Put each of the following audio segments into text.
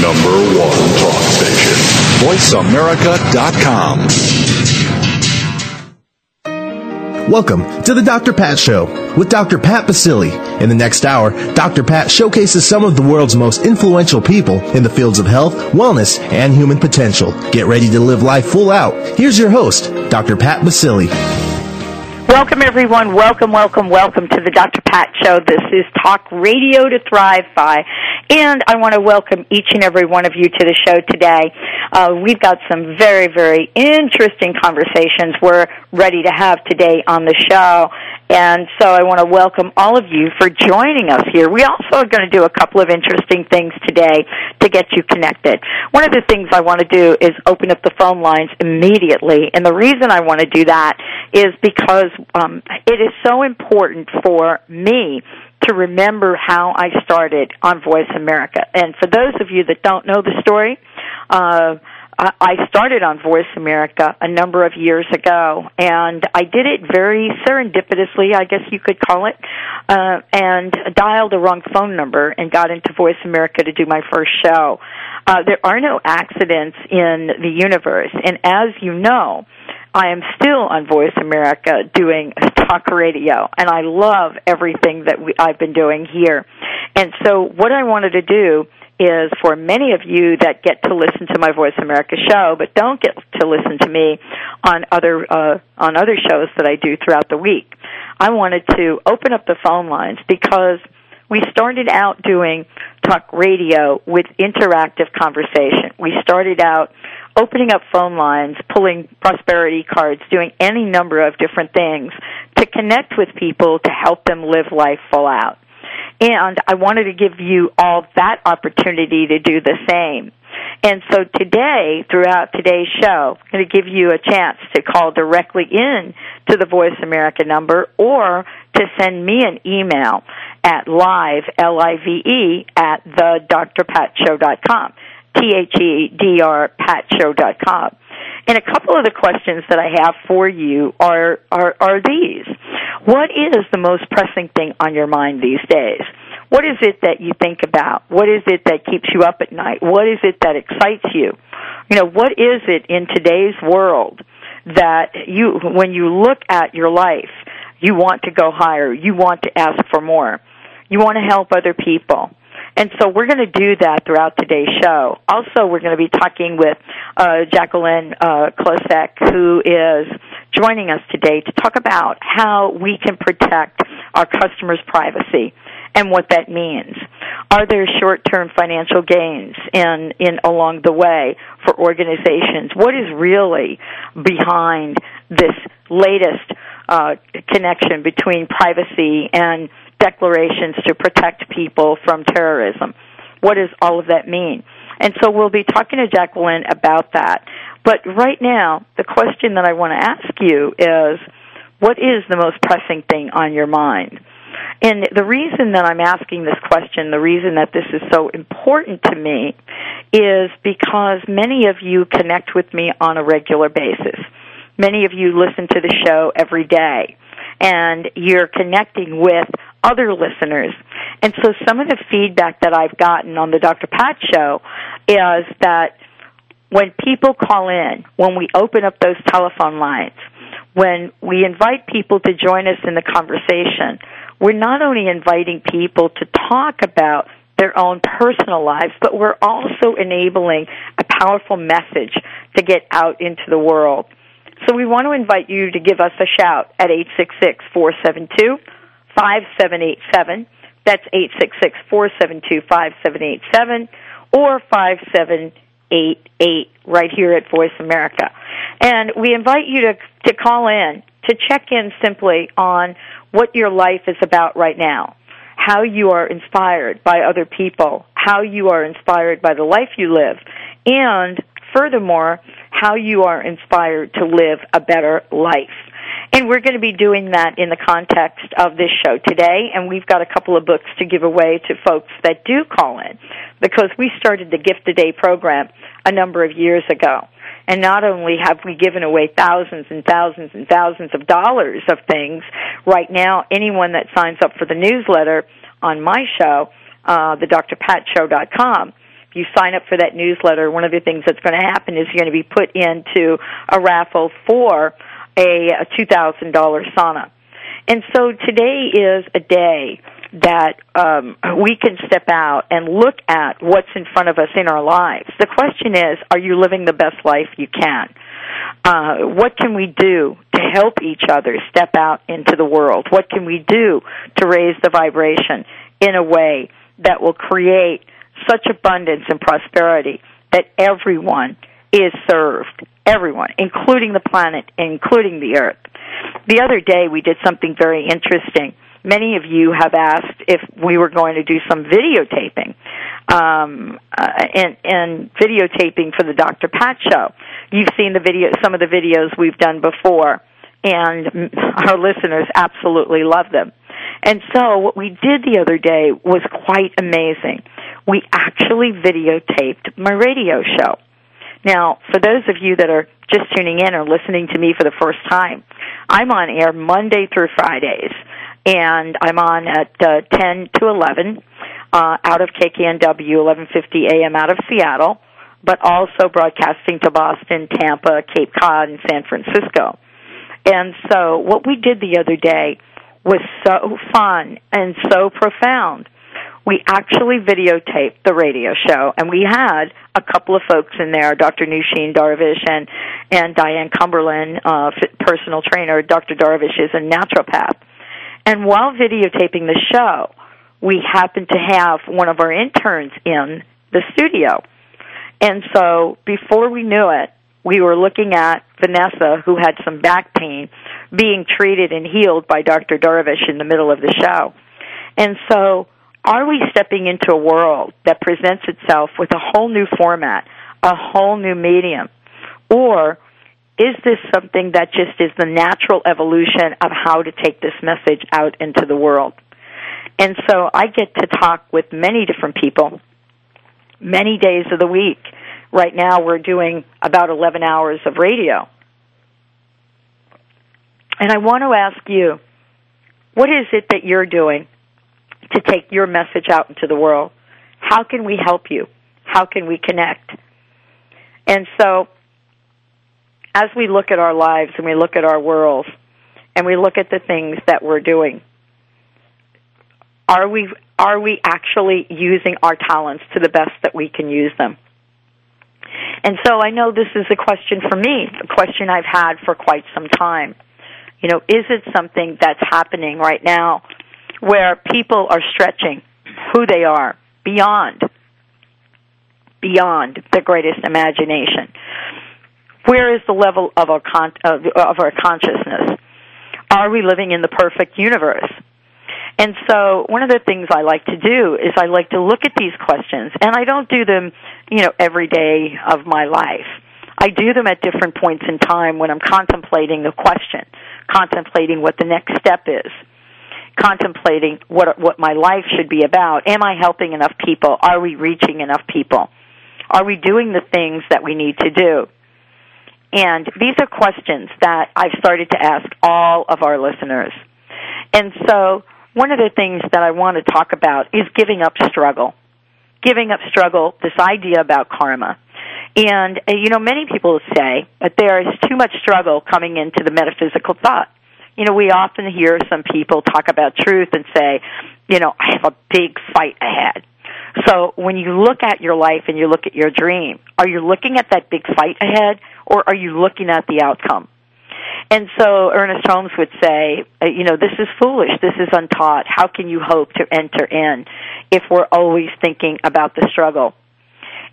Number one talk station. VoiceAmerica.com. Welcome to the Dr. Pat Show with Dr. Pat Baccili. In the next hour, Dr. Pat showcases some of the world's most influential people in the fields of health, wellness, and human potential. Get ready to live life full out. Here's your host, Dr. Pat Baccili. Welcome, everyone. Welcome, welcome, welcome to the Dr. Pat Show. This is Talk Radio to Thrive By. And I want to welcome each and every one of you to the show today. Uh, we've got some very, very interesting conversations we're ready to have today on the show. And so I want to welcome all of you for joining us here. We also are going to do a couple of interesting things today to get you connected. One of the things I want to do is open up the phone lines immediately. And the reason I want to do that is because um, it is so important for me to remember how I started on Voice America. And for those of you that don't know the story, uh, I started on Voice America a number of years ago, and I did it very serendipitously, I guess you could call it, uh, and dialed the wrong phone number and got into Voice America to do my first show. Uh, there are no accidents in the universe, and as you know, I am still on Voice America doing talk radio, and I love everything that we, I've been doing here. And so, what I wanted to do is for many of you that get to listen to my Voice America show, but don't get to listen to me on other uh, on other shows that I do throughout the week. I wanted to open up the phone lines because we started out doing talk radio with interactive conversation. We started out opening up phone lines, pulling prosperity cards, doing any number of different things to connect with people to help them live life full out. And I wanted to give you all that opportunity to do the same. And so today, throughout today's show, I'm going to give you a chance to call directly in to the Voice America number or to send me an email at live, L-I-V-E, at the drpatshow.com. T-H-E-D-R patshow.com. And a couple of the questions that I have for you are, are, are these. What is the most pressing thing on your mind these days? What is it that you think about? What is it that keeps you up at night? What is it that excites you? You know, what is it in today's world that you, when you look at your life, you want to go higher, you want to ask for more, you want to help other people. And so we're going to do that throughout today's show. Also, we're going to be talking with uh, Jacqueline uh, Klosek, who is joining us today to talk about how we can protect our customers' privacy and what that means. Are there short-term financial gains in, in along the way for organizations? What is really behind this latest uh, connection between privacy and declarations to protect people from terrorism. What does all of that mean? And so we'll be talking to Jacqueline about that. But right now, the question that I want to ask you is, what is the most pressing thing on your mind? And the reason that I'm asking this question, the reason that this is so important to me, is because many of you connect with me on a regular basis. Many of you listen to the show every day and you're connecting with other listeners. And so some of the feedback that I've gotten on the Dr. Pat show is that when people call in, when we open up those telephone lines, when we invite people to join us in the conversation, we're not only inviting people to talk about their own personal lives, but we're also enabling a powerful message to get out into the world. So we want to invite you to give us a shout at 866-472-5787. That's 866-472-5787 or 5788 right here at Voice America. And we invite you to, to call in to check in simply on what your life is about right now, how you are inspired by other people, how you are inspired by the life you live, and furthermore, how you are inspired to live a better life. And we're going to be doing that in the context of this show today, and we've got a couple of books to give away to folks that do call in, because we started the Gift a Day program a number of years ago. And not only have we given away thousands and thousands and thousands of dollars of things, right now anyone that signs up for the newsletter on my show, uh, the drpatshow.com, If you sign up for that newsletter, one of the things that's going to happen is you're going to be put into a raffle for a, a $2,000 sauna. And so today is a day that um, we can step out and look at what's in front of us in our lives. The question is, are you living the best life you can? Uh, what can we do to help each other step out into the world? What can we do to raise the vibration in a way that will create such abundance and prosperity that everyone is served? Everyone, including the planet, including the earth. The other day we did something very interesting many of you have asked if we were going to do some videotaping um, uh, and, and videotaping for the Dr. Pat show. You've seen the video, some of the videos we've done before, and our listeners absolutely love them. And so what we did the other day was quite amazing. We actually videotaped my radio show. Now, for those of you that are just tuning in or listening to me for the first time, I'm on air Monday through Fridays and I'm on at uh, 10 to 11 uh, out of KKNW 1150 AM out of Seattle, but also broadcasting to Boston, Tampa, Cape Cod, and San Francisco. And so what we did the other day was so fun and so profound. We actually videotaped the radio show, and we had a couple of folks in there, Dr. Nushin Darvish and and Diane Cumberland, uh, personal trainer. Dr. Darvish is a naturopath, and while videotaping the show, we happened to have one of our interns in the studio. And so before we knew it, we were looking at Vanessa, who had some back pain, being treated and healed by Dr. Darvish in the middle of the show. And so, are we stepping into a world that presents itself with a whole new format, a whole new medium? Or is this something that just is the natural evolution of how to take this message out into the world? And so I get to talk with many different people many days of the week. Right now we're doing about 11 hours of radio. And I want to ask you, what is it that you're doing to take your message out into the world? How can we help you? How can we connect? And so as we look at our lives and we look at our world and we look at the things that we're doing, are we are we actually using our talents to the best that we can use them? And so I know this is a question for me, a question I've had for quite some time. You know, is it something that's happening right now where people are stretching who they are beyond beyond the greatest imagination? Where is the level of our, con- of, of our consciousness? Are we living in the perfect universe? And so one of the things I like to do is I like to look at these questions and I don't do them, you know, every day of my life. I do them at different points in time when I'm contemplating the question, contemplating what the next step is, contemplating what what my life should be about. Am I helping enough people? Are we reaching enough people? Are we doing the things that we need to do? And these are questions that I've started to ask all of our listeners. And so one of the things that I want to talk about is giving up struggle. Giving up struggle, this idea about karma. And, uh, you know, many people say that there is too much struggle coming into the metaphysical thought. You know, we often hear some people talk about truth and say, you know, I have a big fight ahead. So when you look at your life and you look at your dream, are you looking at that big fight ahead or are you looking at the outcome? And so Ernest Holmes would say, uh, you know, this is foolish. This is untaught. How can you hope to enter in if we're always thinking about the struggle?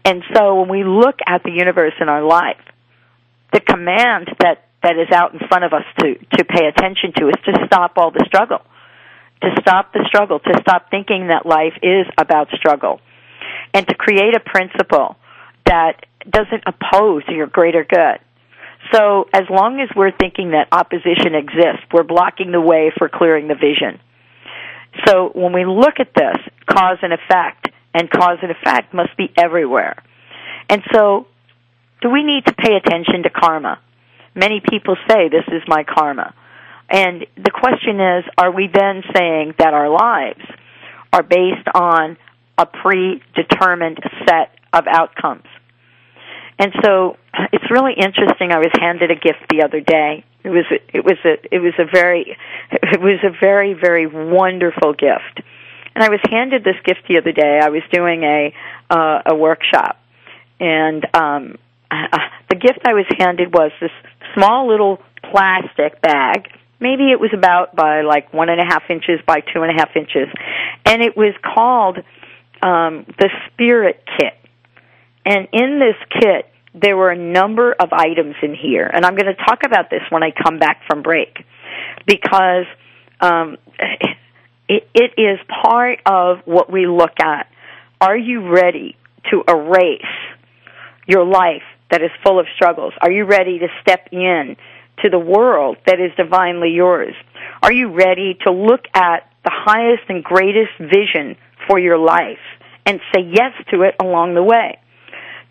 And so when we look at the universe in our life, the command that, that is out in front of us to, to pay attention to is to stop all the struggle. To stop the struggle, to stop thinking that life is about struggle. And to create a principle that doesn't oppose your greater good. So as long as we're thinking that opposition exists, we're blocking the way for clearing the vision. So when we look at this, cause and effect, and cause and effect must be everywhere. And so, do we need to pay attention to karma? Many people say this is my karma. And the question is, are we then saying that our lives are based on a predetermined set of outcomes. And so it's really interesting. I was handed a gift the other day. It was it was a it was a very it was a very very wonderful gift. And I was handed this gift the other day. I was doing a uh, a workshop, and um, uh, the gift I was handed was this small little plastic bag. Maybe it was about by like one and a half inches by two and a half inches, and it was called um, the Spirit Kit. And in this kit, there were a number of items in here, and I'm going to talk about this when I come back from break, because um, it, it is part of what we look at. Are you ready to erase your life that is full of struggles? Are you ready to step in to the world that is divinely yours? Are you ready to look at the highest and greatest vision for your life and say yes to it along the way?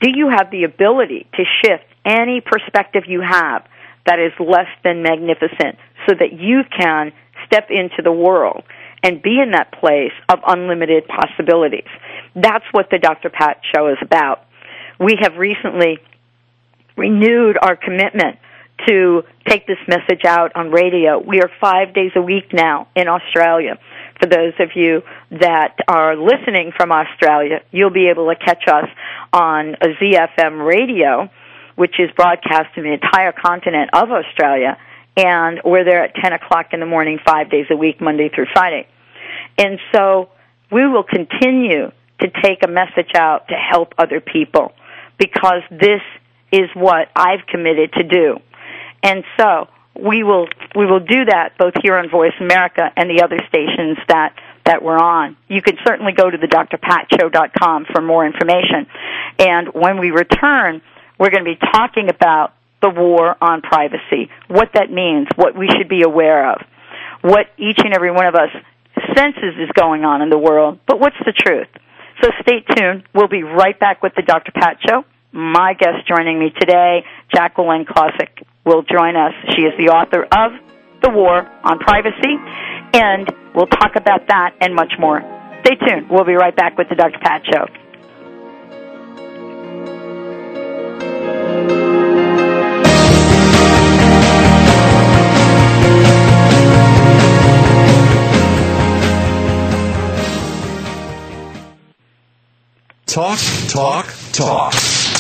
Do you have the ability to shift any perspective you have that is less than magnificent so that you can step into the world and be in that place of unlimited possibilities? That's what the Dr. Pat show is about. We have recently renewed our commitment to take this message out on radio. We are five days a week now in Australia. For those of you that are listening from Australia, you'll be able to catch us on a ZFM radio, which is broadcast in the entire continent of Australia, and we're there at 10 o'clock in the morning, five days a week, Monday through Friday. And so we will continue to take a message out to help other people because this is what I've committed to do. And so we will we will do that both here on Voice America and the other stations that that we're on. You can certainly go to the drpatshow.com for more information. And when we return, we're going to be talking about the war on privacy, what that means, what we should be aware of, what each and every one of us senses is going on in the world, but what's the truth? So stay tuned. We'll be right back with the Dr. Pat Show. My guest joining me today, Jacqueline Klosek, will join us. She is the author of The War on Privacy, and we'll talk about that and much more. Stay tuned. We'll be right back with the Dr. Pat Show. Talk, talk, talk.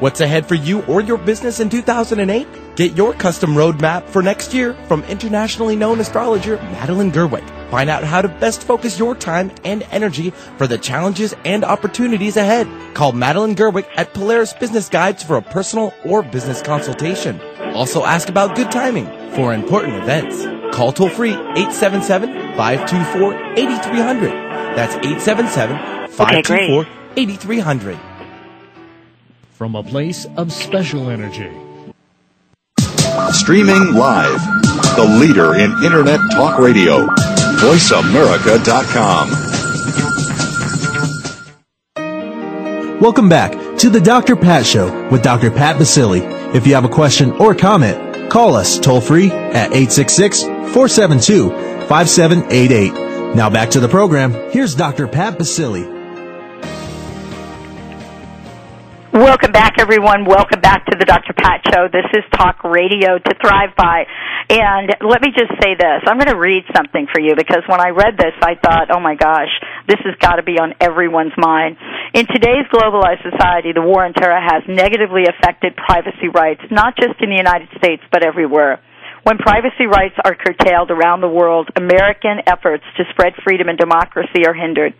What's ahead for you or your business in 2008? Get your custom roadmap for next year from internationally known astrologer Madeline Gerwick. Find out how to best focus your time and energy for the challenges and opportunities ahead. Call Madeline Gerwick at Polaris Business Guides for a personal or business consultation. Also ask about good timing for important events. Call toll free 877 524 8300. That's 877 524 8300. From a place of special energy. Streaming live. The leader in Internet talk radio. VoiceAmerica.com. Welcome back to the Dr. Pat Show with Dr. Pat Baccili. If you have a question or comment, call us toll free at 866 472 5788. Now back to the program. Here's Dr. Pat Baccili. Welcome back, everyone. Welcome back to the Dr. Pat Show. This is Talk Radio to Thrive By. And let me just say this. I'm going to read something for you because when I read this, I thought, oh my gosh, this has got to be on everyone's mind. In today's globalized society, the war on terror has negatively affected privacy rights, not just in the United States, but everywhere. When privacy rights are curtailed around the world, American efforts to spread freedom and democracy are hindered.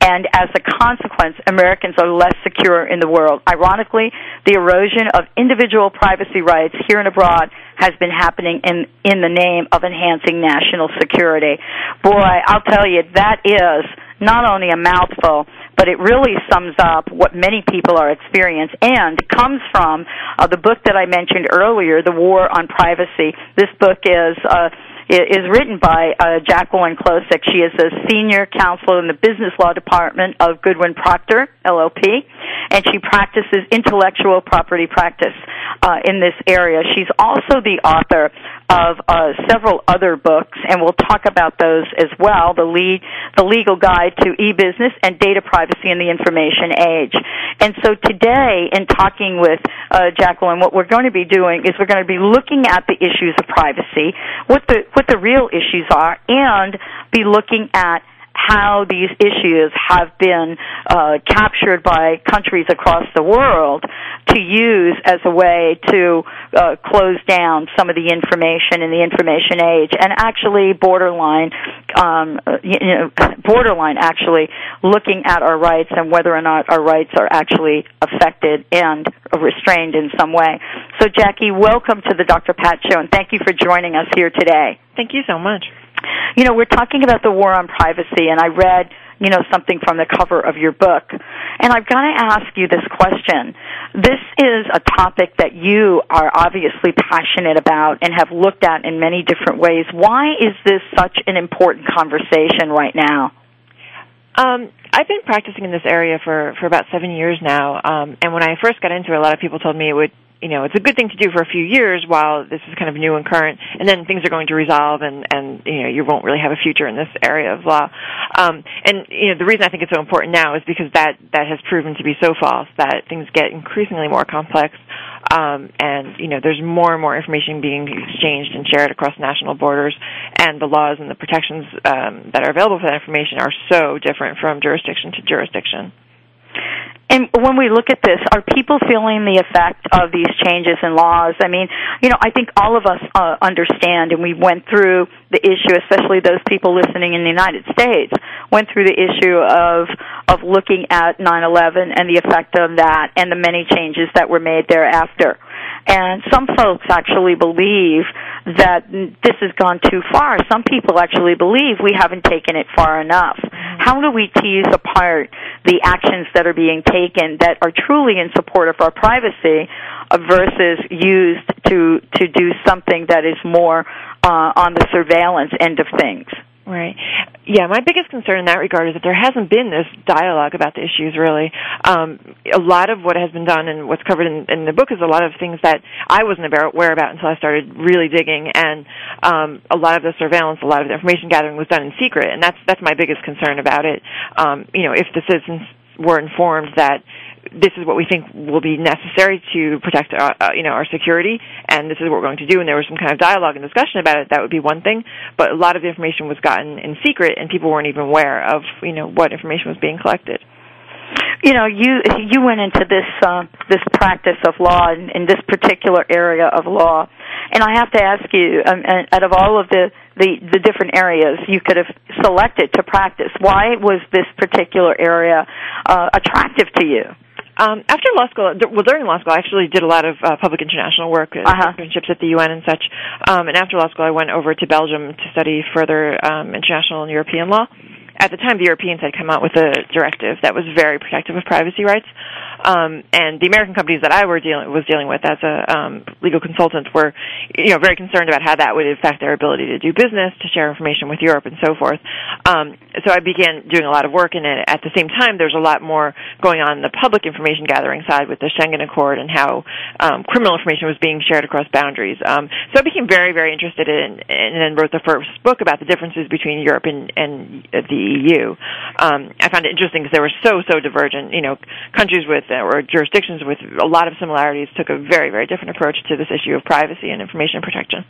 And as a consequence, Americans are less secure in the world. Ironically, the erosion of individual privacy rights here and abroad has been happening in, in the name of enhancing national security. Boy, I'll tell you, that is not only a mouthful, but it really sums up what many people are experiencing and comes from uh, the book that I mentioned earlier, The War on Privacy. This book is uh, is written by uh, Jacqueline Klosek. She is a senior counsel in the business law department of Goodwin Procter LLP, and she practices intellectual property practice uh, in this area. She's also the author of uh, several other books, and we'll talk about those as well. The lead, the legal guide to e-business and data privacy in the information age. And so today, in talking with uh, Jacqueline, what we're going to be doing is we're going to be looking at the issues of privacy, what the what the real issues are, and be looking at how these issues have been uh, captured by countries across the world to use as a way to uh, close down some of the information in the information age, and actually borderline, um, you know, borderline actually looking at our rights and whether or not our rights are actually affected and restrained in some way. So, Jackie, welcome to the Dr. Pat Show, and thank you for joining us here today. Thank you so much. You know, we're talking about the war on privacy, and I read, you know, something from the cover of your book. And I've got to ask you this question. This is a topic that you are obviously passionate about and have looked at in many different ways. Why is this such an important conversation right now? Um, I've been practicing in this area for for about seven years now, um, and when I first got into it, a lot of people told me it would you know, it's a good thing to do for a few years while this is kind of new and current, and then things are going to resolve, and and you know, you won't really have a future in this area of law. Um, and you know, the reason I think it's so important now is because that that has proven to be so false that things get increasingly more complex, um, and you know, there's more and more information being exchanged and shared across national borders, and the laws and the protections um, that are available for that information are so different from jurisdiction to jurisdiction. And when we look at this, are people feeling the effect of these changes in laws? I mean, you know, I think all of us uh, understand, and we went through the issue, especially those people listening in the United States, went through the issue of of looking at 9/11 and the effect of that, and the many changes that were made thereafter. And some folks actually believe that this has gone too far. Some people actually believe we haven't taken it far enough. How do we tease apart the actions that are being taken that are truly in support of our privacy versus used to to do something that is more uh, on the surveillance end of things? Right. Yeah, my biggest concern in that regard is that there hasn't been this dialogue about the issues really. Um, a lot of what has been done and what's covered in, in the book is a lot of things that I wasn't aware about until I started really digging and um, a lot of the surveillance, a lot of the information gathering was done in secret and that's that's my biggest concern about it. Um, you know, if the citizens were informed that this is what we think will be necessary to protect our, uh, uh, you know our security, and this is what we're going to do. And there was some kind of dialogue and discussion about it. That would be one thing, but a lot of the information was gotten in secret, and people weren't even aware of you know what information was being collected. You know, you you went into this uh, this practice of law in, in this particular area of law, and I have to ask you, um, out of all of the, the the different areas you could have selected to practice, why was this particular area uh, attractive to you? Um, after law school, well, during law school, I actually did a lot of uh, public international work, uh, Uh-huh. internships at the UN and such. Um, and after law school, I went over to Belgium to study further um, international and European law. At the time, the Europeans had come out with a directive that was very protective of privacy rights. Um, and the American companies that I were dealing was dealing with as a um, legal consultant were, you know, very concerned about how that would affect their ability to do business, to share information with Europe, and so forth. Um, so I began doing a lot of work in it. At the same time, there's a lot more going on in the public information gathering side with the Schengen Accord and how um, criminal information was being shared across boundaries. Um, so I became very, very interested in, and then wrote the first book about the differences between Europe and, and the EU. Um, I found it interesting because they were so, so divergent. You know, countries with or jurisdictions with a lot of similarities took a very, very different approach to this issue of privacy and information protection.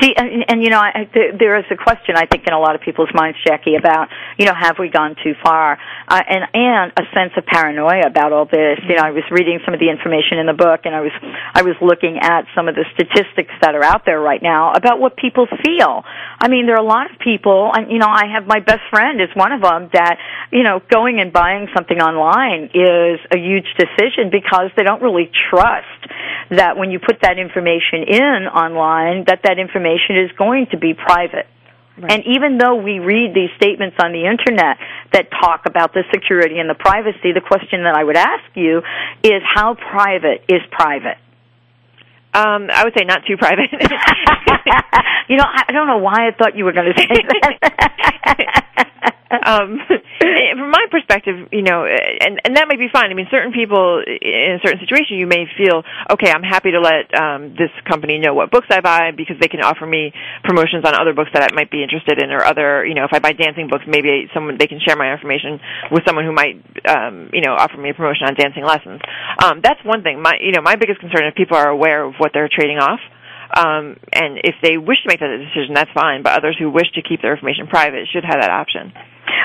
You, and, and you know, I, th- there is a question I think in a lot of people's minds, Jackie, about you know, have we gone too far, uh, and and a sense of paranoia about all this. You know, I was reading some of the information in the book, and I was I was looking at some of the statistics that are out there right now about what people feel. I mean, there are a lot of people, and you know, I have my best friend is one of them that you know, going and buying something online is a huge decision because they don't really trust that when you put that information in online, that that information is going to be private. Right. And even though we read these statements on the internet that talk about the security and the privacy, the question that I would ask you is how private is private? Um, I would say not too private. you know, I don't know why I thought you were going to say that. um, from my perspective, you know, and and that may be fine. I mean, certain people in a certain situation, you may feel, okay, I'm happy to let um, this company know what books I buy because they can offer me promotions on other books that I might be interested in, or other, you know, if I buy dancing books, maybe someone they can share my information with someone who might, um, you know, offer me a promotion on dancing lessons. Um, that's one thing. My, you know, my biggest concern is people are aware of what they're trading off. Um, and if they wish to make that decision, that's fine. But others who wish to keep their information private should have that option.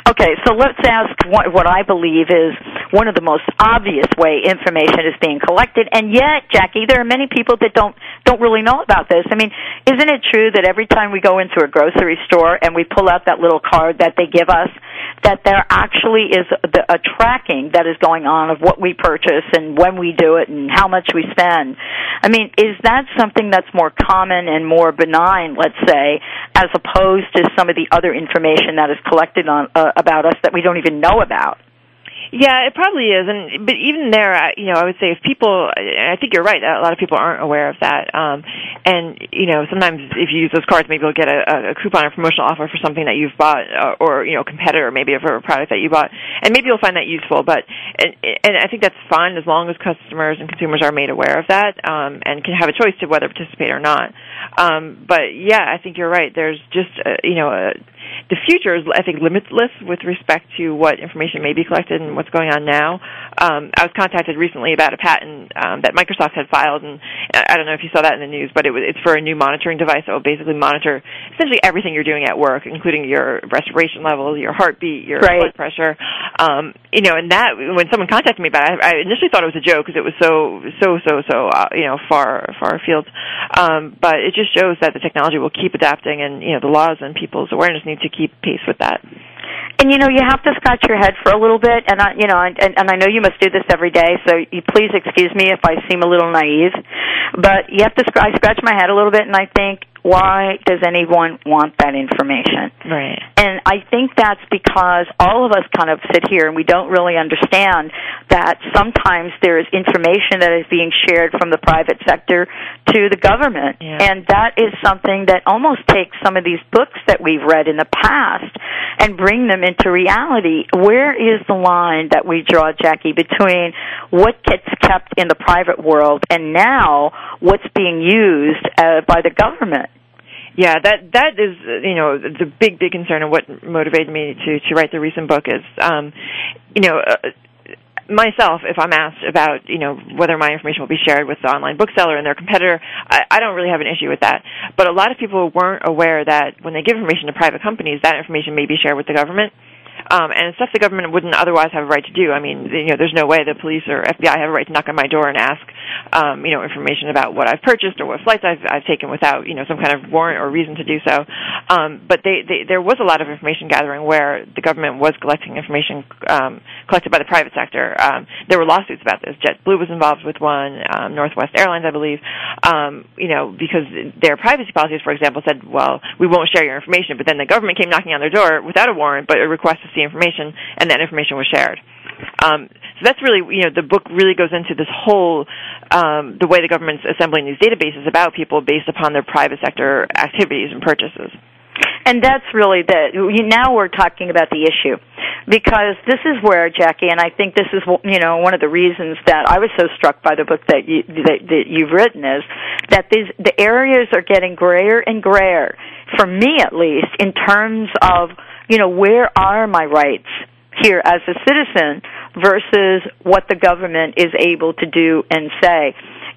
Okay, so let's ask what, I believe is one of the most obvious way information is being collected, and yet, Jackie, there are many people that don't don't really know about this. I mean, isn't it true that every time we go into a grocery store and we pull out that little card that they give us, that there actually is a, a tracking that is going on of what we purchase and when we do it and how much we spend? I mean, is that something that's more common and more benign, let's say, as opposed to some of the other information that is collected on uh, about us that we don't even know about? Yeah, it probably is, and but even there, you know, I would say if people, I think you're right. A lot of people aren't aware of that, um, and you know, sometimes if you use those cards, maybe you'll get a, a coupon or promotional offer for something that you've bought, uh, or you know, competitor, maybe for a product that you bought, and maybe you'll find that useful. But and, and I think that's fine as long as customers and consumers are made aware of that um, and can have a choice to whether participate or not. Um, but yeah, I think you're right. There's just uh, you know. A, the future is, I think, limitless with respect to what information may be collected and what's going on now. Um, I was contacted recently about a patent um, that Microsoft had filed, and I don't know if you saw that in the news, but it was, it's for a new monitoring device that will basically monitor essentially everything you're doing at work, including your respiration level, your heartbeat, your Right. blood pressure. Um, you know, and that when someone contacted me about it, I, I initially thought it was a joke because it was so so so so uh, you know far far afield. Um, but it just shows that the technology will keep adapting, and you know the laws and people's awareness need to keep pace with that. And you know, you have to scratch your head for a little bit, and I, you know, and, and I know you must do this every day, so you please excuse me if I seem a little naive, but you have to. I scratch my head a little bit, and I think, why does anyone want that information? Right. And I think that's because all of us kind of sit here and we don't really understand that sometimes there is information that is being shared from the private sector to the government. Yeah. And that is something that almost takes some of these books that we've read in the past and bring them into reality. Where is the line that we draw, Jackie, between what gets kept in the private world and now what's being used uh, by the government? Yeah, that that is you know the big big concern and what motivated me to to write the recent book is um you know uh, myself if I'm asked about you know whether my information will be shared with the online bookseller and their competitor I, I don't really have an issue with that. But a lot of people weren't aware that when they give information to private companies that information may be shared with the government um, and stuff the government wouldn't otherwise have a right to do. I mean, you know, there's no way the police or FBI have a right to knock on my door and ask, um, you know, information about what I've purchased or what flights I've, I've taken without, you know, some kind of warrant or reason to do so. Um, but they, they, there was a lot of information gathering where the government was collecting information um, collected by the private sector. Um, there were lawsuits about this. JetBlue was involved with one, um, Northwest Airlines, I believe, um, you know, because their privacy policies, for example, said, well, we won't share your information, but then the government came knocking on their door without a warrant, but a request to see information, and that information was shared. Um, so that's really, you know, the book really goes into this whole, um, the way the government's assembling these databases about people based upon their private sector activities and purchases. And that's really the now we're talking about the issue because this is where Jackie and I think this is you know one of the reasons that I was so struck by the book that you that, that you've written is that these the areas are getting grayer and grayer for me at least in terms of you know where are my rights here as a citizen versus what the government is able to do and say.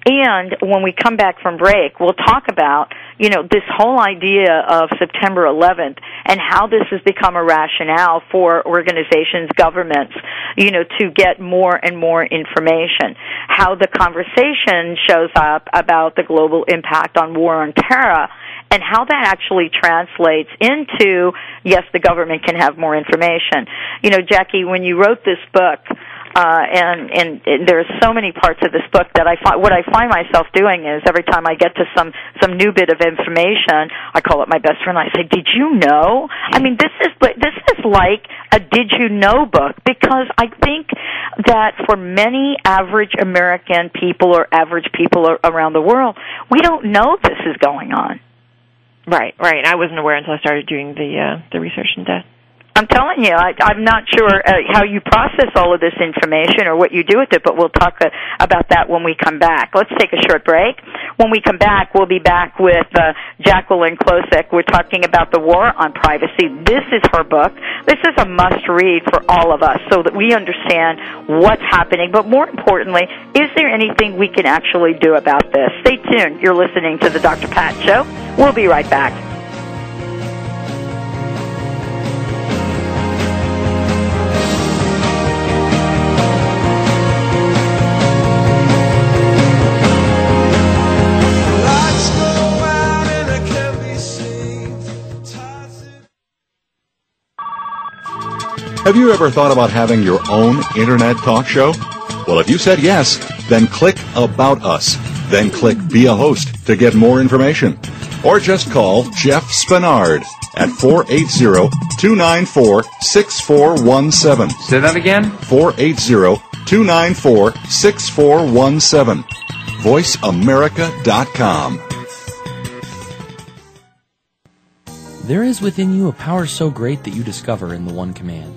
And when we come back from break, we'll talk about, you know, this whole idea of September 11th and how this has become a rationale for organizations, governments, you know, to get more and more information. How the conversation shows up about the global impact on war on terror and how that actually translates into yes, the government can have more information. You know, Jackie, when you wrote this book, uh, and, and and there are so many parts of this book that I find what I find myself doing is every time I get to some some new bit of information, I call up my best friend. I say, "Did you know?" I mean, this is this is like a "Did you know" book because I think that for many average American people or average people around the world, we don't know this is going on. Right, right. I wasn't aware until I started doing the uh, the research into that. I'm telling you, I, I'm not sure uh, how you process all of this information or what you do with it, but we'll talk uh, about that when we come back. Let's take a short break. When we come back, we'll be back with uh, Jacqueline Klosek. We're talking about the war on privacy. This is her book. This is a must read for all of us so that we understand what's happening, but more importantly, is there anything we can actually do about this? Stay tuned. You're listening to the Dr. Pat Show. We'll be right back. Have you ever thought about having your own internet talk show? Well, if you said yes, then click About Us. Then click Be a Host to get more information. Or just call Jeff Spinard at 480-294-6417. Say that again? 480-294-6417. VoiceAmerica.com. There is within you a power so great that you discover in the one command.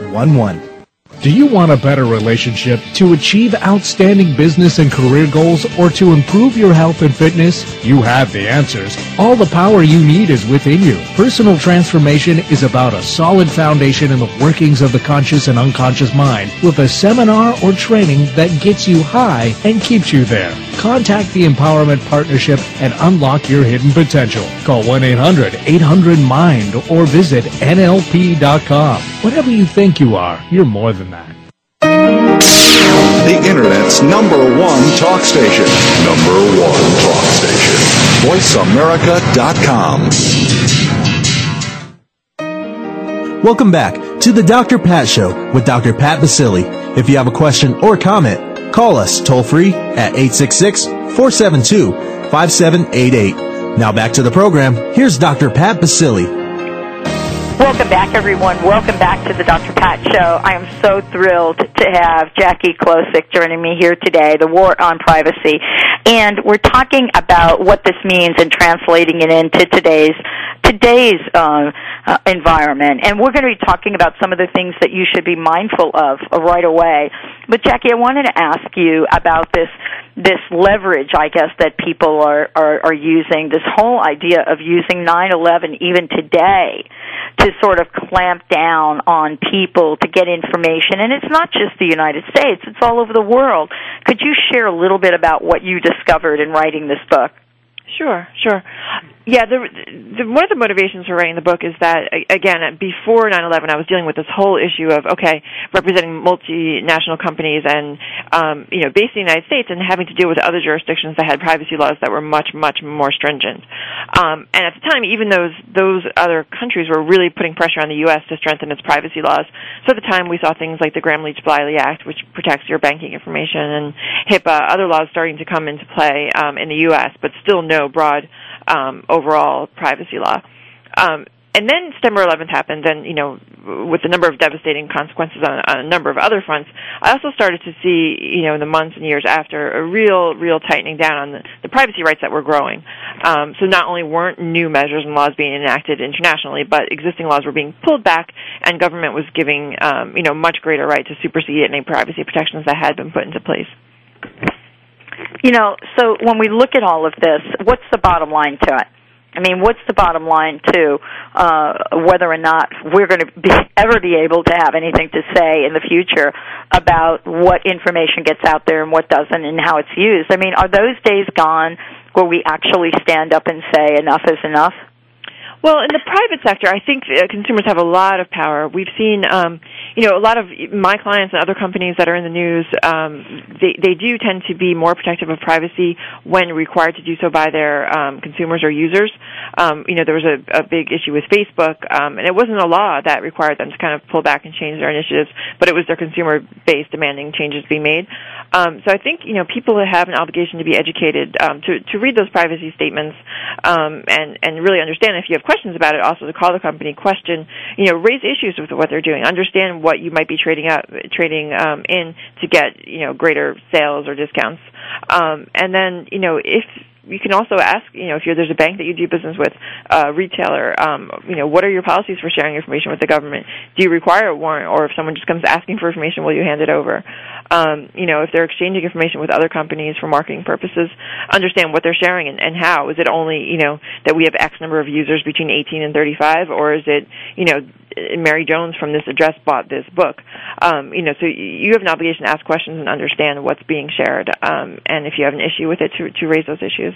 800-231-9811. Do you want a better relationship to achieve outstanding business and career goals or to improve your health and fitness? You have the answers. All the power you need is within you. Personal transformation is about a solid foundation in the workings of the conscious and unconscious mind with a seminar or training that gets you high and keeps you there. Contact the Empowerment Partnership and unlock your hidden potential. Call 1-800-800-MIND or visit NLP.com. Whatever you think you are, you're more than that. The Internet's number one talk station. Number one talk station. VoiceAmerica.com. Welcome back to the Dr. Pat Show with Dr. Pat Baccili. If you have a question or comment, call us toll free at 866 472 5788. Now back to the program. Here's Dr. Pat Baccili. Welcome back, everyone. Welcome back to the Dr. Pat Show. I am so thrilled to have Jackie Klosek joining me here today, the war on privacy. And we're talking about what this means and translating it into today's today's uh, uh, environment. And we're going to be talking about some of the things that you should be mindful of right away. But Jackie, I wanted to ask you about this this leverage, I guess, that people are, are, are using, this whole idea of using 9-11 even today to sort of clamp down on people to get information. And it's not just the United States, it's all over the world. Could you share a little bit about what you discovered in writing this book? Sure, sure. Yeah, the, the, one of the motivations for writing the book is that again, before 9/11, I was dealing with this whole issue of okay, representing multinational companies and um, you know, based in the United States, and having to deal with other jurisdictions that had privacy laws that were much, much more stringent. Um, and at the time, even those those other countries were really putting pressure on the U.S. to strengthen its privacy laws. So at the time, we saw things like the Gramm-Leach-Bliley Act, which protects your banking information, and HIPAA, other laws starting to come into play um, in the U.S., but still no broad um, overall privacy law. Um, and then September 11th happened, and you know, with a number of devastating consequences on, on a number of other fronts, I also started to see, you know, in the months and years after, a real, real tightening down on the, the privacy rights that were growing. Um, so not only weren't new measures and laws being enacted internationally, but existing laws were being pulled back, and government was giving, um, you know, much greater right to supersede any privacy protections that had been put into place. You know, so when we look at all of this, what's the bottom line to it? I mean, what's the bottom line to uh, whether or not we're going to be, ever be able to have anything to say in the future about what information gets out there and what doesn't and how it's used? I mean, are those days gone where we actually stand up and say enough is enough? Well, in the private sector, I think uh, consumers have a lot of power. We've seen, um, you know, a lot of my clients and other companies that are in the news. Um, they they do tend to be more protective of privacy when required to do so by their um, consumers or users. Um, you know, there was a, a big issue with Facebook, um, and it wasn't a law that required them to kind of pull back and change their initiatives, but it was their consumer base demanding changes be made. Um, so I think you know people have an obligation to be educated um, to to read those privacy statements um, and and really understand if you have questions about it, also to call the company, question, you know, raise issues with what they're doing, understand what you might be trading out, trading um, in to get, you know, greater sales or discounts, um, and then, you know, if you can also ask, you know, if there's a bank that you do business with, a retailer, um, you know, what are your policies for sharing information with the government? Do you require a warrant, or if someone just comes asking for information, will you hand it over? Um, you know, if they're exchanging information with other companies for marketing purposes, understand what they're sharing and, and how. Is it only, you know, that we have X number of users between 18 and 35, or is it, you know, Mary Jones from this address bought this book? Um, you know, so you have an obligation to ask questions and understand what's being shared, um, and if you have an issue with it, to, to raise those issues.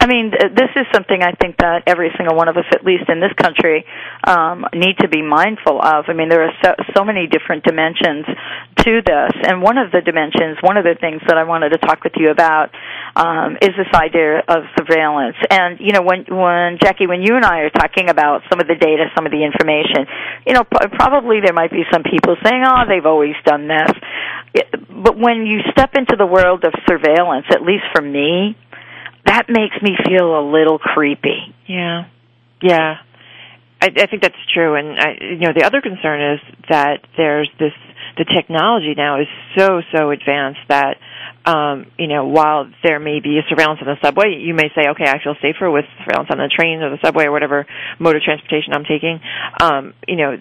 I mean, this is something I think that every single one of us, at least in this country, um, need to be mindful of. I mean, there are so, so many different dimensions to this, and one of the dimensions, one of the things that I wanted to talk with you about, um, is this idea of surveillance. And you know, when when Jackie, when you and I are talking about some of the data, some of the information, you know, probably there might be some people saying, "Oh, they've always done this," but when you step into the world of surveillance, at least for me, that makes me feel a little creepy. Yeah, yeah. I, I think that's true, and I, you know the other concern is that there's this the technology now is so so advanced that um, you know, while there may be surveillance on the subway, you may say, okay, I feel safer with surveillance on the train or the subway or whatever mode of transportation I'm taking. Um, you know,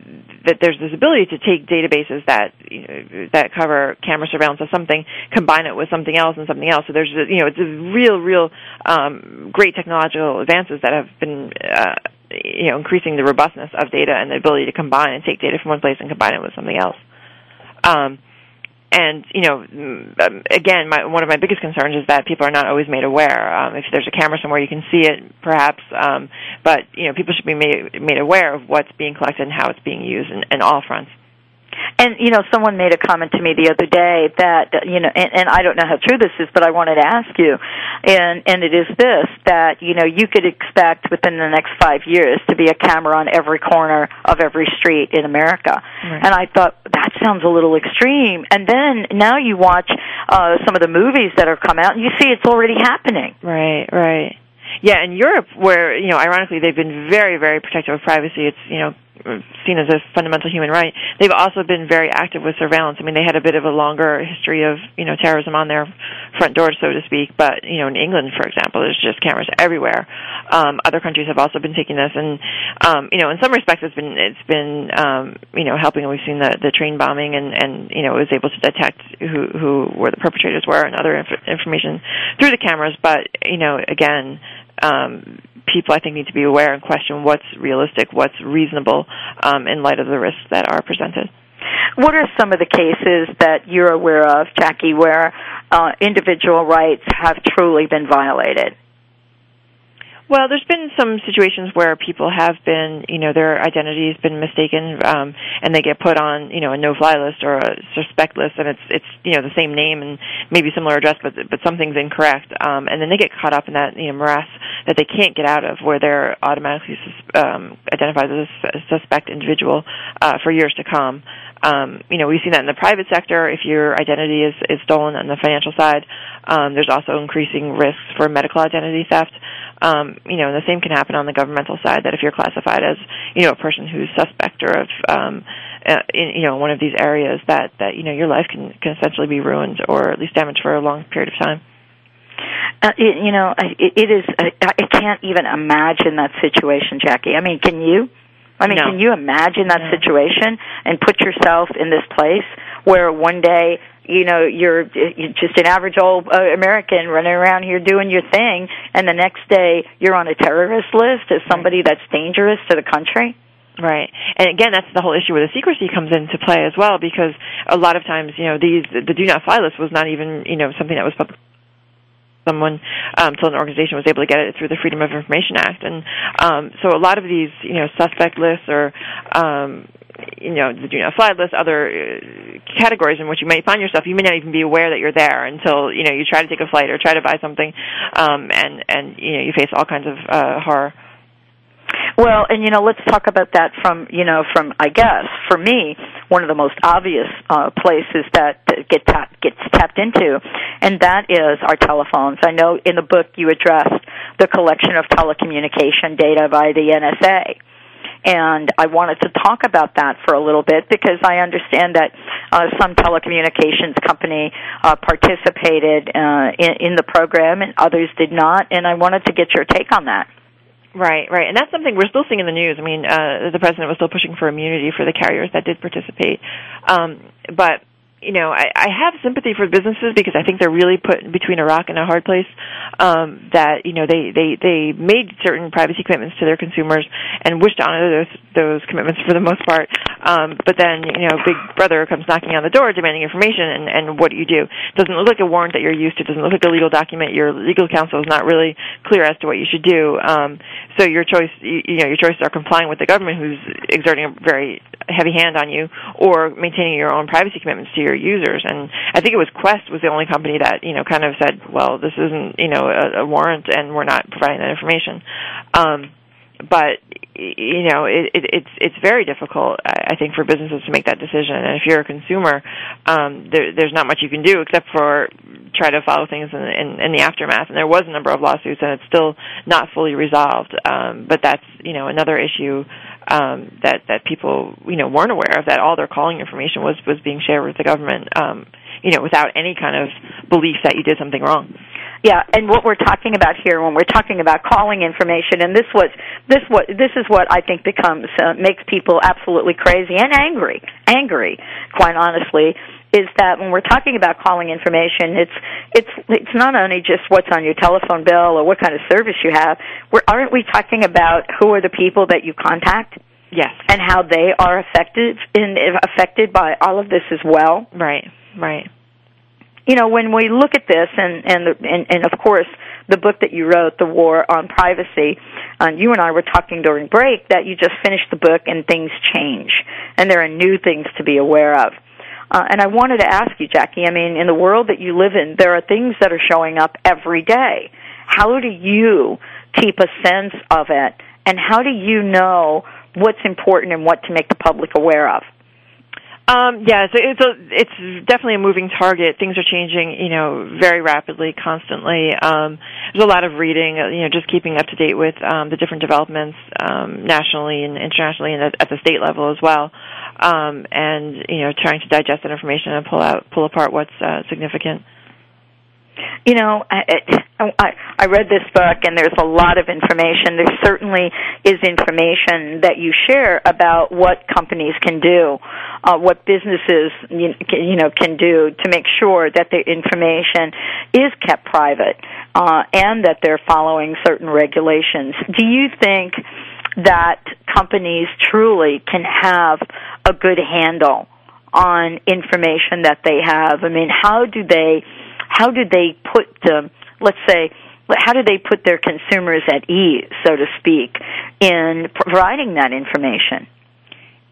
that there's this ability to take databases that you know, that cover camera surveillance of something, combine it with something else and something else. So there's, you know, it's a real, real um, great technological advances that have been. Uh, you know, increasing the robustness of data and the ability to combine and take data from one place and combine it with something else. Um, and you know, um, again, my, one of my biggest concerns is that people are not always made aware. Um, if there's a camera somewhere, you can see it, perhaps, um, but you know, people should be made made aware of what's being collected and how it's being used in, in all fronts. And you know, someone made a comment to me the other day that you know, and, and I don't know how true this is, but I wanted to ask you, and and it is this that you know you could expect within the next five years to be a camera on every corner of every street in America, right. and I thought that sounds a little extreme. And then now you watch uh, some of the movies that have come out, and you see it's already happening. Right, right. Yeah, in Europe, where you know, ironically, they've been very, very protective of privacy. It's you know seen as a fundamental human right. They've also been very active with surveillance. I mean, they had a bit of a longer history of you know terrorism on their front door, so to speak. But you know, in England, for example, there's just cameras everywhere. Um, other countries have also been taking this, and um, you know, in some respects, it's been it's been um, you know helping. We've seen the the train bombing, and and you know, it was able to detect who who where the perpetrators were and other inf- information through the cameras. But you know, again. Um, people I think need to be aware and question what's realistic, what's reasonable um, in light of the risks that are presented. What are some of the cases that you're aware of, Jackie, where uh, individual rights have truly been violated? Well, there's been some situations where people have been, you know, their identity has been mistaken, um, and they get put on, you know, a no-fly list or a suspect list, and it's it's you know the same name and maybe similar address, but but something's incorrect, um, and then they get caught up in that you know morass that they can't get out of, where they're automatically sus- um, identified as a suspect individual uh, for years to come. Um, you know, we've seen that in the private sector. If your identity is, is stolen on the financial side, um, there's also increasing risks for medical identity theft. Um, you know, and the same can happen on the governmental side. That if you're classified as, you know, a person who's suspect or of, um, uh, in, you know, one of these areas, that that you know your life can can essentially be ruined or at least damaged for a long period of time. Uh, it, you know, it, it is. I, I can't even imagine that situation, Jackie. I mean, can you? I mean, no. can you imagine that no. situation and put yourself in this place where one day, you know, you're, you're just an average old uh, American running around here doing your thing, and the next day you're on a terrorist list as somebody that's dangerous to the country? Right. And again, that's the whole issue where the secrecy comes into play as well, because a lot of times, you know, these the do not fly list was not even, you know, something that was public someone um, till an organization was able to get it through the Freedom of Information Act. And um, so a lot of these, you know, suspect lists or um, you know the not fly list, other uh, categories in which you may find yourself, you may not even be aware that you're there until you know you try to take a flight or try to buy something, um, and and you know you face all kinds of uh, horror. Well, and you know, let's talk about that from you know from I guess for me one of the most obvious uh, places that, get tap, gets tapped into, and that is our telephones. I know in the book you addressed the collection of telecommunication data by the NSA. And I wanted to talk about that for a little bit because I understand that uh, some telecommunications company uh, participated uh, in, in the program and others did not. And I wanted to get your take on that. Right, right, and that's something we're still seeing in the news. I mean, uh, the president was still pushing for immunity for the carriers that did participate, um, but you know, I, I have sympathy for businesses because I think they're really put between a rock and a hard place. Um, that you know they they they made certain privacy commitments to their consumers and wish to honor those those commitments for the most part. Um, but then you know, Big Brother comes knocking on the door demanding information, and and what do you do? It doesn't look like a warrant that you're used to. It doesn't look like a legal document. Your legal counsel is not really clear as to what you should do. Um, so your choice, you, you know, your choices are complying with the government, who's exerting a very heavy hand on you, or maintaining your own privacy commitments to your users. And I think it was Qwest was the only company that you know kind of said, well, this isn't you know a, a warrant, and we're not providing that information. Um, but you know it, it, it's it's very difficult I think for businesses to make that decision and if you're a consumer um there there's not much you can do except for try to follow things in, in in the aftermath and there was a number of lawsuits and it's still not fully resolved um but that's you know another issue um, that that people you know weren't aware of that all their calling information was was being shared with the government um, you know without any kind of belief that you did something wrong. Yeah, and what we're talking about here, when we're talking about calling information, and this was this what this is what I think becomes uh, makes people absolutely crazy and angry, angry, quite honestly, is that when we're talking about calling information, it's it's it's not only just what's on your telephone bill or what kind of service you have. We're, aren't we talking about who are the people that you contact? Yes, and how they are affected in affected by all of this as well. Right, right. You know, when we look at this, and and and, and of course, the book that you wrote, The War on Privacy. Um, you and I were talking during break that you just finished the book and things change, and there are new things to be aware of. Uh, and I wanted to ask you, Jackie, I mean, in the world that you live in, there are things that are showing up every day. How do you keep a sense of it? And how do you know what's important and what to make the public aware of? Um, yeah, so it's a, it's definitely a moving target. Things are changing, you know, very rapidly, constantly. Um, there's a lot of reading, uh, you know, just keeping up to date with um, the different developments um, nationally and internationally, and at, at the state level as well um, and you know trying to digest that information and pull out pull apart what's uh, significant. You know I, I i read this book and there's a lot of information. There certainly is information that you share about what companies can do uh, what businesses you know can do to make sure that their information is kept private uh, and that they're following certain regulations. Do you think that companies truly can have a good handle on information that they have. I mean, how do they, how do they put, them, let's say, how do they put their consumers at ease, so to speak, in providing that information?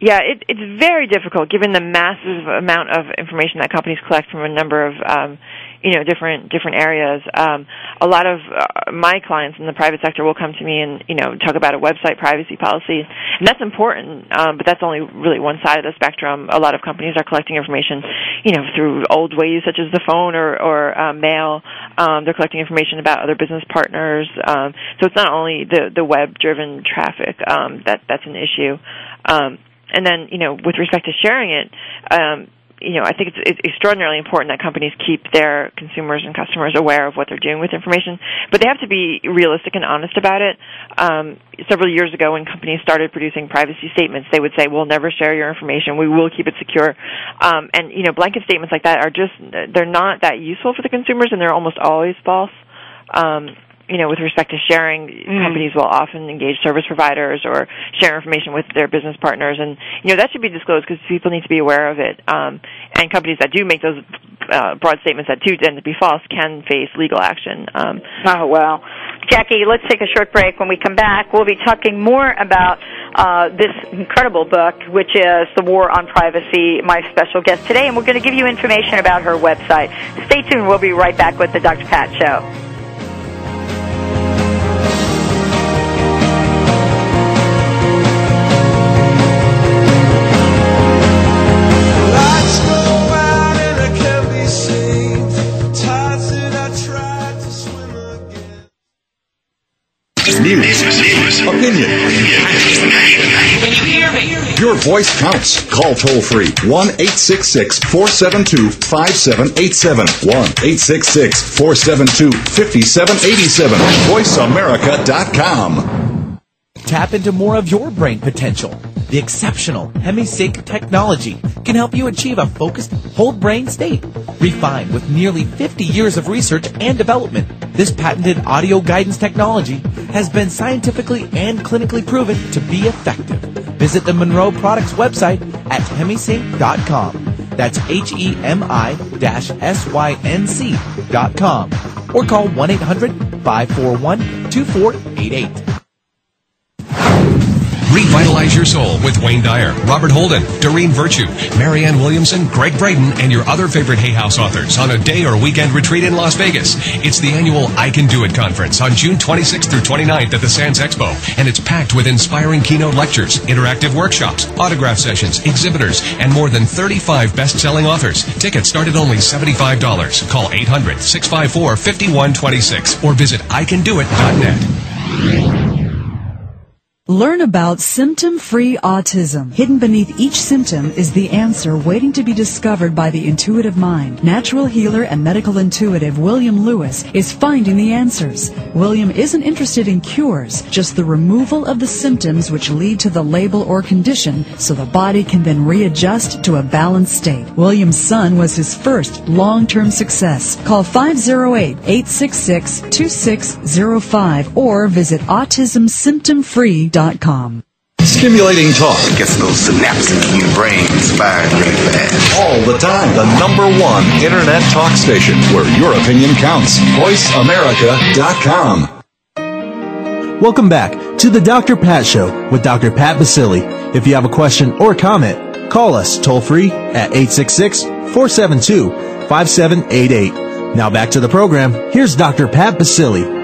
Yeah, it, it's very difficult given the massive amount of information that companies collect from a number of um, you know different different areas. Um, a lot of uh, my clients in the private sector will come to me and you know talk about a website privacy policy, and that's important, um, but that's only really one side of the spectrum. A lot of companies are collecting information, you know, through old ways such as the phone or or uh, mail. Um, they're collecting information about other business partners, um, so it's not only the the web driven traffic um, that that's an issue. Um, and then you know with respect to sharing it um, you know, I think it's, it's extraordinarily important that companies keep their consumers and customers aware of what they're doing with information, but they have to be realistic and honest about it. Um, several years ago, when companies started producing privacy statements, they would say, "We'll never share your information. We will keep it secure." Um, and you know, blanket statements like that are just—they're not that useful for the consumers, and they're almost always false. Um, you know, with respect to sharing, mm. companies will often engage service providers or share information with their business partners, and you know that should be disclosed because people need to be aware of it. Um, and companies that do make those uh, broad statements that do tend to be false can face legal action. Um, oh well, Jackie, let's take a short break. When we come back, we'll be talking more about uh, this incredible book, which is "The War on Privacy." My special guest today, and we're going to give you information about her website. Stay tuned. We'll be right back with the Dr. Pat Show. Your voice counts. Call toll free 1 866 472 5787. 1 866 472 5787. VoiceAmerica.com. Tap into more of your brain potential. The exceptional HemiSync technology can help you achieve a focused whole brain state. Refined with nearly 50 years of research and development, this patented audio guidance technology has been scientifically and clinically proven to be effective. Visit the Monroe Products website at hemisync.com. That's H E M I S Y N C.com. Or call 1 800 541 2488. Revitalize your soul with Wayne Dyer, Robert Holden, Doreen Virtue, Marianne Williamson, Gregg Braden, and your other favorite Hay House authors on a day or weekend retreat in Las Vegas. It's the annual I Can Do It conference on June 26th through 29th at the Sands Expo, and it's packed with inspiring keynote lectures, interactive workshops, autograph sessions, exhibitors, and more than 35 best-selling authors. Tickets start at only $75. Call 800-654-5126 or visit icandoit.net. Learn about symptom-free autism. Hidden beneath each symptom is the answer waiting to be discovered by the intuitive mind. Natural healer and medical intuitive William Lewis is finding the answers. William isn't interested in cures, just the removal of the symptoms which lead to the label or condition so the body can then readjust to a balanced state. William's son was his first long-term success. Call 508-866-2605 or visit autismsymptomfree.com Stimulating talk. Gets those synapses in your brain firing really fast. All the time. The number one internet talk station where your opinion counts. VoiceAmerica.com. Welcome back to the Dr. Pat Show with Dr. Pat Baccili. If you have a question or comment, call us toll free at 866-472-5788. Now back to the program. Here's Dr. Pat Baccili.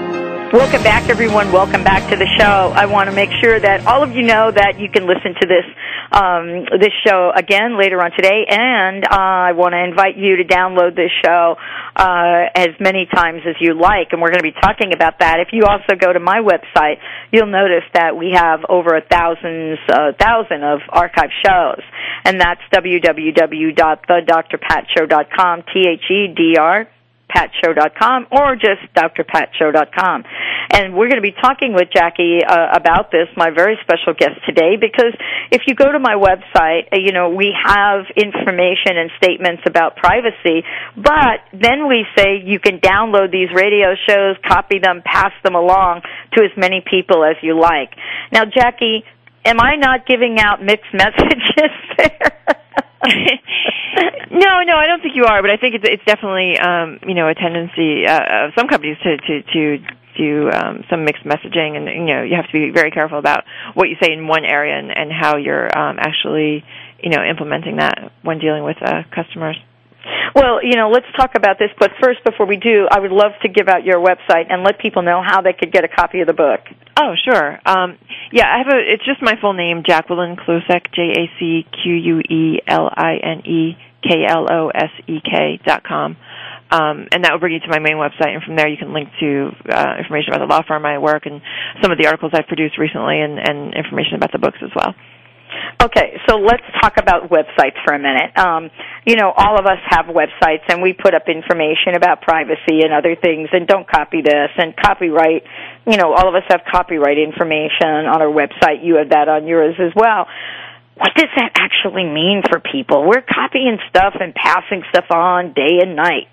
Welcome back, everyone. Welcome back to the show. I want to make sure that all of you know that you can listen to this um, this show again later on today, and uh, I want to invite you to download this show uh, as many times as you like. And we're going to be talking about that. If you also go to my website, you'll notice that we have over a thousand uh, thousand of archive shows, and that's www.thedrpatshow.com. T H E D R patshow.com or just drpatshow.com. And we're going to be talking with Jackie uh, about this, my very special guest today, because if you go to my website, uh, you know, we have information and statements about privacy, but then we say you can download these radio shows, copy them, pass them along to as many people as you like. Now, Jackie, am I not giving out mixed messages there? no, no, I don't think you are, but I think it's it's definitely um, you know a tendency uh, of some companies to to to do um, some mixed messaging, and you know you have to be very careful about what you say in one area and, and how you're um, actually you know implementing that when dealing with uh, customers. Well, you know, let's talk about this, but first, before we do, I would love to give out your website and let people know how they could get a copy of the book. Oh, sure. Um, yeah, I have a. It's just my full name, Jacqueline Klosek, J A C Q U E L I N E K L O S E K dot com. Um, and that will bring you to my main website, and from there you can link to uh, information about the law firm I work and some of the articles I've produced recently, and, and information about the books as well. Okay, so let's talk about websites for a minute. Um, you know, all of us have websites and we put up information about privacy and other things and don't copy this and copyright. You know, all of us have copyright information on our website. You have that on yours as well. What does that actually mean for people? We're copying stuff and passing stuff on day and night.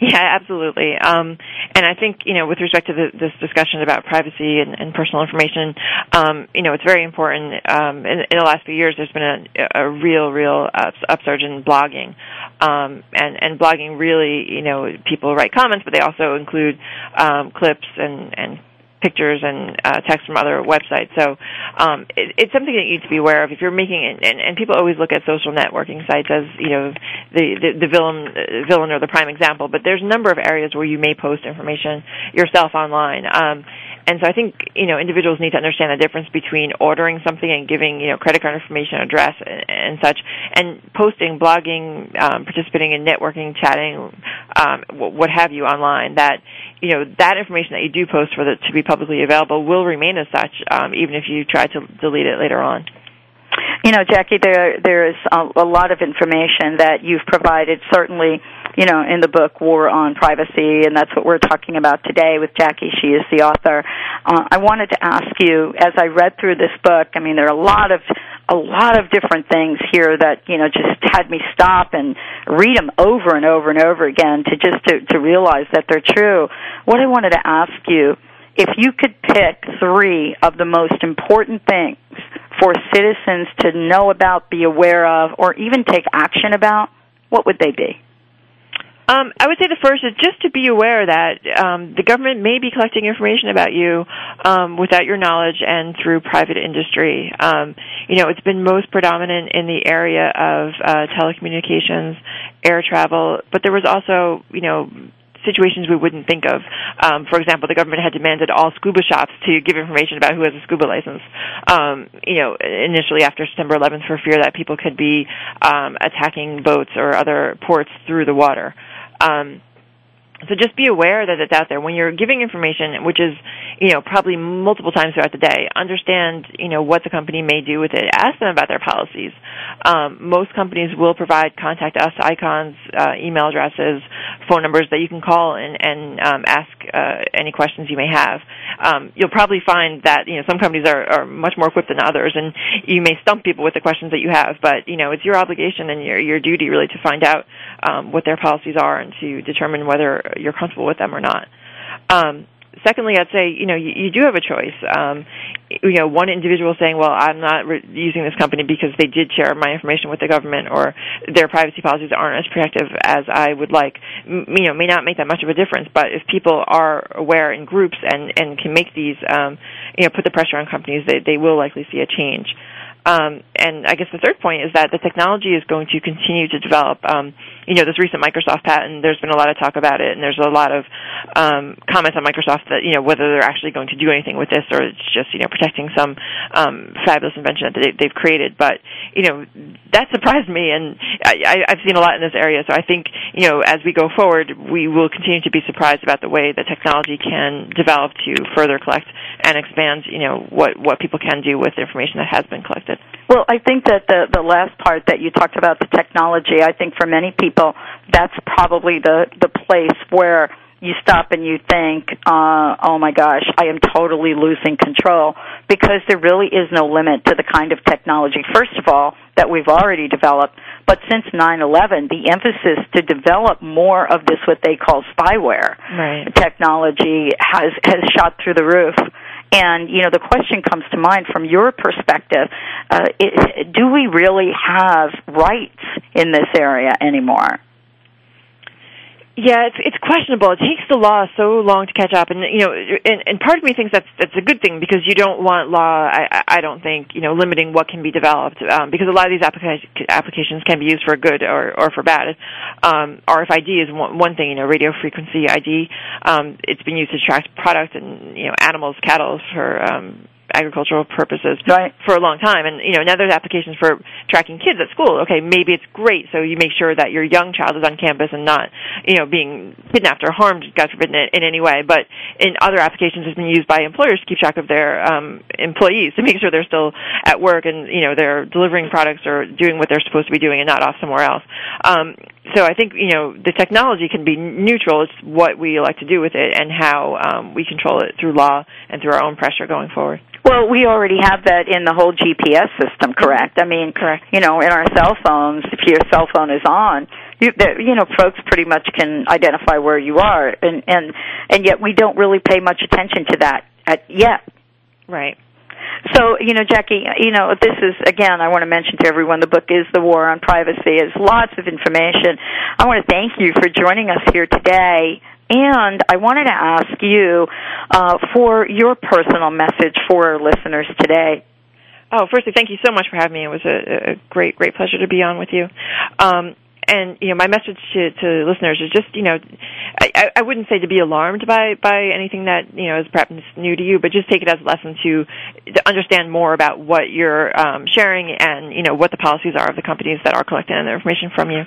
Yeah, absolutely. Um, and I think you know, with respect to the, this discussion about privacy and, and personal information, um, you know, it's very important. Um, in, in, the last few years, there's been a, a real, real upsurge in blogging, um, and and blogging really, you know, people write comments, but they also include um, clips and and pictures and uh, text from other websites. So um, it, it's something that you need to be aware of. If you're making it, and, and people always look at social networking sites as you know the the, the villain uh, villain or the prime example, but there's a number of areas where you may post information yourself online. Um, and so I think you know individuals need to understand the difference between ordering something and giving you know credit card information, address, and, and such, and posting, blogging, um, participating in networking, chatting, um, what have you online. That you know that information that you do post for the to be publicly available will remain as such, um, even if you try to delete it later on. You know, Jackie, there there is a, a lot of information that you've provided. Certainly, you know, in the book War on Privacy, and that's what we're talking about today with Jackie. She is the author. Uh, I wanted to ask you, as I read through this book, I mean, there are a lot of a lot of different things here that you know just had me stop and read them over and over and over again to just to, to realize that they're true. What I wanted to ask you, if you could pick three of the most important things for citizens to know about, be aware of, or even take action about, what would they be? Um, I would say the first is just to be aware that um, the government may be collecting information about you um, without your knowledge and through private industry. Um, you know, it's been most predominant in the area of uh, telecommunications, air travel, but there was also, you know, situations we wouldn't think of. Um, for example, the government had demanded all scuba shops to give information about who has a scuba license. Um, you know, initially after September 11th, for fear that people could be um, attacking boats or other ports through the water. Um, so just be aware that it's out there when you're giving information, which is you know, probably multiple times throughout the day. Understand, you know, what the company may do with it. Ask them about their policies. Um, most companies will provide contact us icons, uh, email addresses, phone numbers that you can call and, and um, ask uh, any questions you may have. Um, you'll probably find that you know some companies are, are much more equipped than others, and you may stump people with the questions that you have. But you know, it's your obligation and your your duty really to find out um, what their policies are and to determine whether you're comfortable with them or not. Um, secondly, I'd say you know you, you do have a choice. Um, you know, one individual saying, "Well, I'm not re- using this company because they did share my information with the government, or their privacy policies aren't as protective as I would like," M- you know, may not make that much of a difference. But if people are aware in groups and and can make these, um, you know, put the pressure on companies, they they will likely see a change. Um, and I guess the third point is that the technology is going to continue to develop. Um, you know, this recent Microsoft patent, there's been a lot of talk about it, and there's a lot of um, comments on Microsoft that, you know, whether they're actually going to do anything with this or it's just, you know, protecting some um, fabulous invention that they, they've created. But, you know, that surprised me, and I, I've seen a lot in this area. So I think, you know, as we go forward, we will continue to be surprised about the way that technology can develop to further collect and expand, you know, what, what people can do with information that has been collected. Well, I think that the the last part that you talked about the technology, I think for many people that's probably the the place where you stop and you think, uh, oh my gosh, I am totally losing control because there really is no limit to the kind of technology, first of all, that we've already developed. But since 9-11, the emphasis to develop more of this, what they call spyware right. technology has, has shot through the roof. And you know, the question comes to mind from your perspective: uh, it, Do we really have rights in this area anymore? Yeah, it's it's questionable. It takes the law so long to catch up, and you know, and, and part of me thinks that's that's a good thing because you don't want law. I I don't think you know limiting what can be developed um, because a lot of these applica- applications can be used for good or or for bad. Um, RFID is one, one thing. You know, radio frequency ID. Um, it's been used to track product and you know animals, cattle for um, agricultural purposes right. for a long time. And you know, now there's applications for tracking kids at school. Okay, maybe it's great, so you make sure that your young child is on campus and not, you know, being kidnapped or harmed, God forbid, in, in any way. But in other applications, it's been used by employers to keep track of their um, employees to make sure they're still at work and you know they're delivering products or doing what they're supposed to be doing and not off somewhere else. Um, so I think you know the technology can be neutral. It's what we elect to do with it and how um, we control it through law and through our own pressure going forward. Well, we already have that in the whole GPS system, correct? I mean, correct. You know, in our cell phones, if your cell phone is on, you, you know, folks pretty much can identify where you are, and and and yet we don't really pay much attention to that at, yet. Right. So, you know, Jackie, you know, this is again, I want to mention to everyone the book is The War on Privacy. It's lots of information. I want to thank you for joining us here today. And I wanted to ask you uh, for your personal message for our listeners today. Oh, firstly, thank you so much for having me. It was a, a great, great pleasure to be on with you. Um, and you know, my message to, to listeners is just you know, I, I wouldn't say to be alarmed by by anything that you know is perhaps new to you, but just take it as a lesson to to understand more about what you're um, sharing and you know what the policies are of the companies that are collecting their information from you.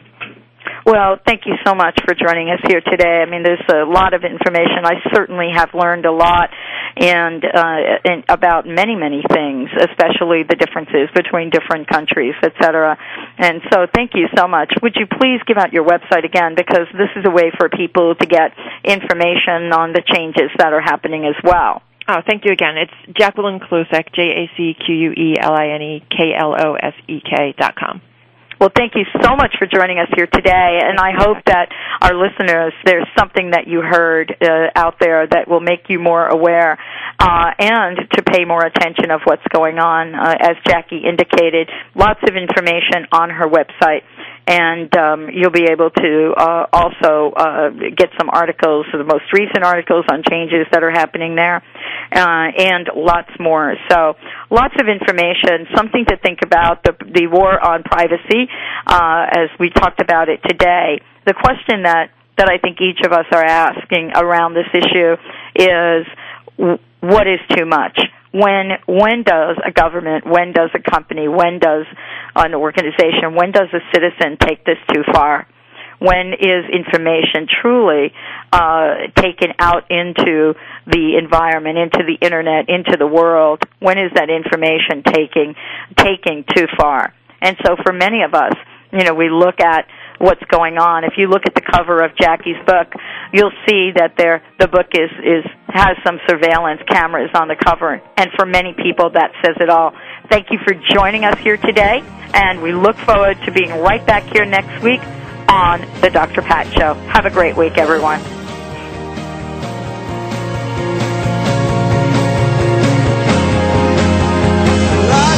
Well, thank you so much for joining us here today. I mean, there's a lot of information. I certainly have learned a lot and, uh, and about many, many things, especially the differences between different countries, et cetera. And so thank you so much. Would you please give out your website again because this is a way for people to get information on the changes that are happening as well. Oh, thank you again. It's Jacqueline Klosek, J A C Q U E L I N E K L O S E K dot com. Well, thank you so much for joining us here today, and I hope that our listeners, there's something that you heard uh, out there that will make you more aware uh, and to pay more attention of what's going on. Uh, as Jackie indicated, lots of information on her website and um, you'll be able to uh, also uh, get some articles, the most recent articles on changes that are happening there, uh, and lots more. So, lots of information, something to think about. The the war on privacy, uh, as we talked about it today. The question that that I think each of us are asking around this issue is, what is too much? when when does a government, when does a company, when does an organization, when does a citizen take this too far? When is information truly uh, taken out into the environment, into the internet, into the world? When is that information taking taking too far? And so, for many of us, you know, we look at what's going on. If you look at the cover of Jackie's book, you'll see that there the book is is has some surveillance cameras on the cover, and for many people that says it all. Thank you for joining us here today, and we look forward to being right back here next week on the Dr. Pat Show. Have a great week, everyone.